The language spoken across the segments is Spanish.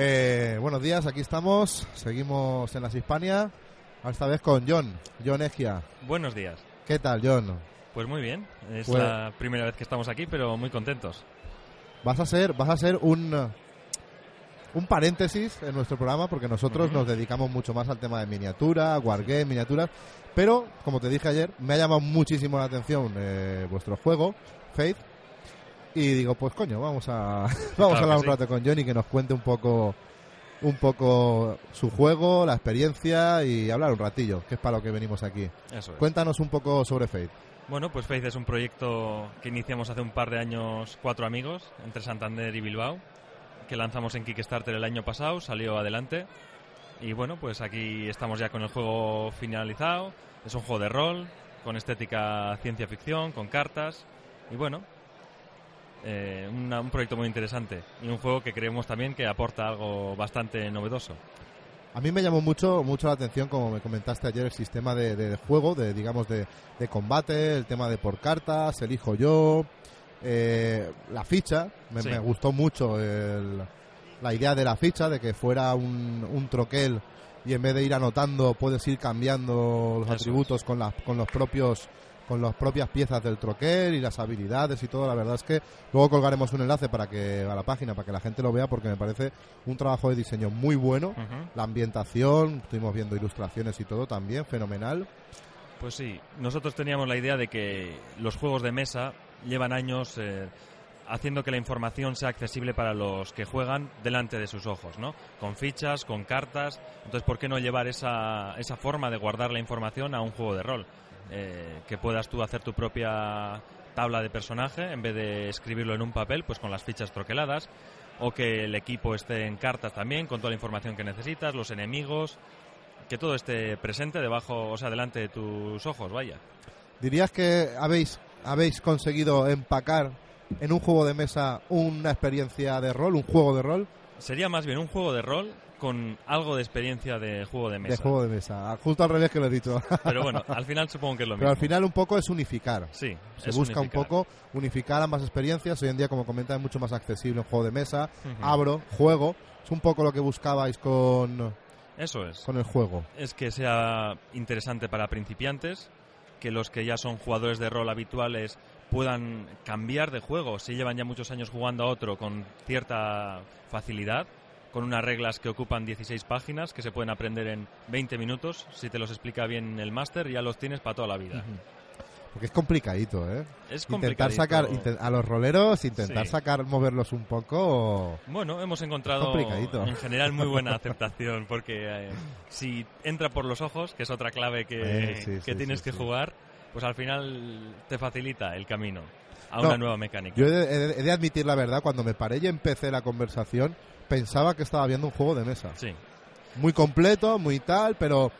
Eh, buenos días, aquí estamos, seguimos en las Hispania, esta vez con John, John Egia. Buenos días. ¿Qué tal, John? Pues muy bien, es Pues- la primera vez que estamos aquí, pero muy contentos. Vas a ser, vas a ser un un paréntesis en nuestro programa porque nosotros nos dedicamos mucho más al tema de miniatura, wargame, miniaturas, pero como te dije ayer, me ha llamado muchísimo la atención eh, vuestro juego, Faith, y digo, pues coño, vamos a vamos a que hablar un sí. rato con Johnny que nos cuente un poco un poco su juego, la experiencia y hablar un ratillo, que es para lo que venimos aquí. Eso es. Cuéntanos un poco sobre Faith. Bueno, pues Faith es un proyecto que iniciamos hace un par de años cuatro amigos, entre Santander y Bilbao, que lanzamos en Kickstarter el año pasado, salió adelante. Y bueno, pues aquí estamos ya con el juego finalizado. Es un juego de rol, con estética ciencia ficción, con cartas. Y bueno, eh, una- un proyecto muy interesante. Y un juego que creemos también que aporta algo bastante novedoso. A mí me llamó mucho mucho la atención, como me comentaste ayer, el sistema de, de juego, de digamos de, de combate, el tema de por cartas, elijo yo, eh, la ficha. Me, Sí. me gustó mucho el- la idea de la ficha, de que fuera un, un troquel y en vez de ir anotando puedes ir cambiando los Eso atributos con, las con los propios con las propias piezas del troquel y las habilidades y todo. La verdad es que luego colgaremos un enlace para que a la página para que la gente lo vea porque me parece un trabajo de diseño muy bueno. La ambientación, estuvimos viendo ilustraciones y todo también, fenomenal. Pues sí, nosotros teníamos la idea de que los juegos de mesa llevan años eh, haciendo que la información sea accesible para los que juegan delante de sus ojos, ¿no? Con fichas, con cartas. Entonces, ¿por qué no llevar esa, esa forma de guardar la información a un juego de rol? Eh, que puedas tú hacer tu propia tabla de personaje en vez de escribirlo en un papel, pues con las fichas troqueladas. O que el equipo esté en cartas también, con toda la información que necesitas, los enemigos, que todo esté presente debajo, o sea, delante de tus ojos, vaya. ¿Dirías que habéis, habéis conseguido empacar en un juego de mesa una experiencia de rol, un juego de rol? Sería más bien un juego de rol con algo de experiencia de juego de mesa. De juego de mesa. Justo al revés que lo he dicho. Pero bueno, al final supongo que es lo Pero mismo. al final un poco es unificar. sí, Se busca unificar. un poco unificar ambas experiencias. Hoy en día, como comenta, es mucho más accesible un juego de mesa. Abro, juego. Es un poco lo que buscabais con, Eso es. con el juego. Es que sea interesante para principiantes, que los que ya son jugadores de rol habituales puedan cambiar de juego. Si llevan ya muchos años jugando a otro con cierta facilidad, con unas reglas que ocupan 16 páginas, que se pueden aprender en 20 minutos. Si te los explica bien el máster, ya los tienes para toda la vida. Porque es complicadito, ¿eh? Es Intentar complicadito. sacar inten- a los roleros, intentar Sí. sacar, moverlos un poco. Bueno, hemos encontrado en general muy buena aceptación porque eh, si entra por los ojos, que es otra clave que, Eh, sí, que sí, tienes que jugar, pues al final te facilita el camino a No, una nueva mecánica. Yo he de, he de- he de admitir la verdad, cuando me paré y empecé la conversación, pensaba que estaba viendo un juego de mesa. Sí, Muy completo, muy tal, pero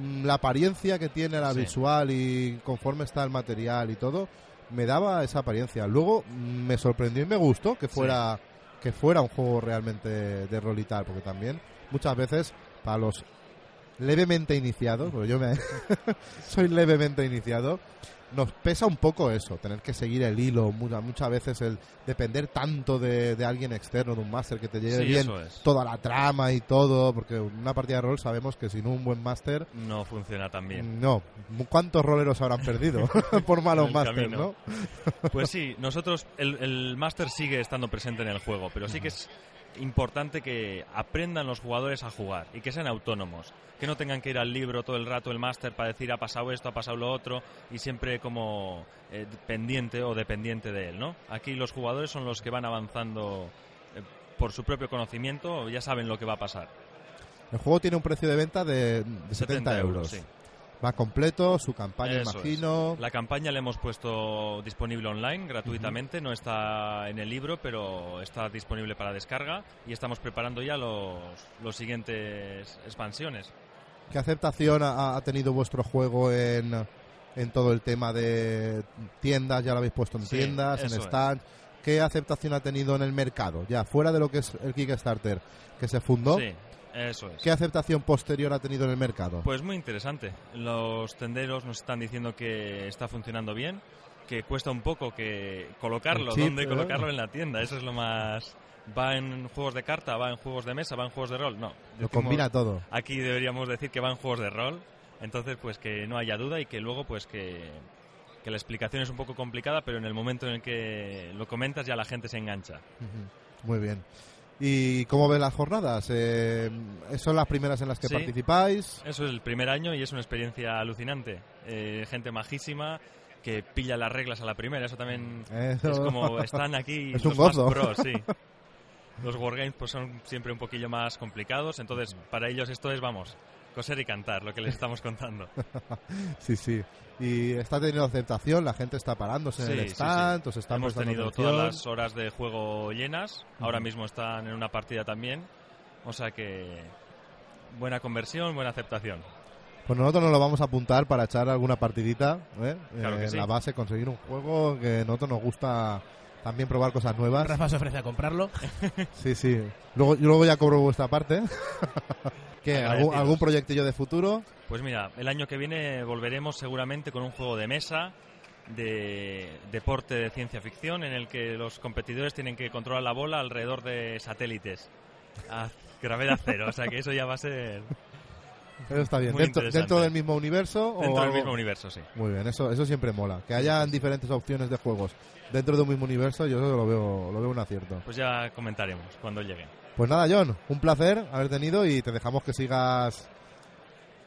mm, la apariencia que tiene la Sí. visual y conforme está el material y todo, me daba esa apariencia. Luego mm, me sorprendió y me gustó que fuera que fuera un juego realmente de rol y tal, porque también muchas veces para los levemente iniciados, porque yo me soy levemente iniciado, nos pesa un poco eso, tener que seguir el hilo, muchas, muchas veces el depender tanto de, de alguien externo, de un máster que te lleve Sí, bien es. toda la trama y todo, porque una partida de rol sabemos que sin un buen máster, no funciona tan bien. no. ¿Cuántos roleros habrán perdido por malos el máster, camino. no? Pues sí, nosotros, el, el máster sigue estando presente en el juego, pero sí que es importante que aprendan los jugadores a jugar y que sean autónomos. Que no tengan que ir al libro todo el rato el máster para decir ha pasado esto, ha pasado lo otro y siempre como eh, pendiente o dependiente de él, ¿no? Aquí los jugadores son los que van avanzando eh, por su propio conocimiento, ya saben lo que va a pasar. El juego tiene un precio de venta de, de 70, euros. sí. Va completo, su campaña, Eso es. imagino. La campaña la hemos puesto disponible online gratuitamente, no está en el libro, pero está disponible para descarga y estamos preparando ya los, los siguientes expansiones. ¿Qué aceptación ha, ha tenido vuestro juego en, en todo el tema de tiendas? Ya lo habéis puesto en Sí, tiendas, en eso es. stands. ¿Qué aceptación ha tenido en el mercado? Ya fuera de lo que es el Kickstarter que se fundó. Sí, eso es. ¿Qué aceptación posterior ha tenido en el mercado? Pues muy interesante. Los tenderos nos están diciendo que está funcionando bien, que cuesta un poco que colocarlo, chip, dónde ¿eh? colocarlo en la tienda. Eso es lo más. Va en juegos de carta, va en juegos de mesa, va en juegos de rol. No. Lo decimos- combina todo. Aquí deberíamos decir que va en juegos de rol. Entonces, pues que no haya duda y que luego, pues que, que la explicación es un poco complicada, pero en el momento en el que lo comentas ya la gente se engancha. Muy bien. ¿Y cómo ven las jornadas? Eh, ¿Son las primeras en las que Sí. participáis? Eso es el primer año y es una experiencia alucinante. Eh, gente majísima que pilla las reglas a la primera. Eso también Eso. es como están aquí Es los un gozo. más pros, sí. Los wargames pues son siempre un poquillo más complicados, entonces para ellos esto es, vamos, coser y cantar, lo que les estamos contando. Sí, sí. Y está teniendo aceptación, la gente está parándose en Sí, el sí, sí. stand, os está Hemos tenido atención. todas las horas de juego llenas, ahora mismo están en una partida también, o sea que buena conversión, buena aceptación. Pues nosotros nos lo vamos a apuntar para echar alguna partidita, ¿eh? Claro Eh, que en sí. la base, conseguir un juego que a nosotros nos gusta también probar cosas nuevas. Rafa se ofrece a comprarlo. Sí, sí. Luego, luego ya cobro vuestra parte. ¿Qué? ¿Algún. ¿Algún proyectillo de futuro? Pues mira, el año que viene volveremos seguramente con un juego de mesa de deporte de ciencia ficción en el que los competidores tienen que controlar la bola alrededor de satélites a gravedad cero, o sea que eso ya va a ser Eso está bien. ¿Dentro, dentro del mismo universo? o dentro del algo- mismo universo, sí. Muy bien, eso, eso siempre mola. Que hayan diferentes opciones de juegos dentro de un mismo universo, yo eso lo veo, lo veo un acierto. Pues ya comentaremos cuando llegue. Pues nada, John, un placer haber tenido y te dejamos que sigas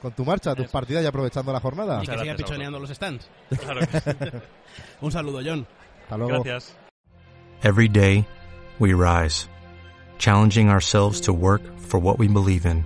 con tu marcha, tus partidas y aprovechando la jornada. Y que siga gracias a pichoneando los stands. Claro que sí. Un saludo, John. Hasta luego. Gracias. Every day, we rise, challenging ourselves to work for what we believe in.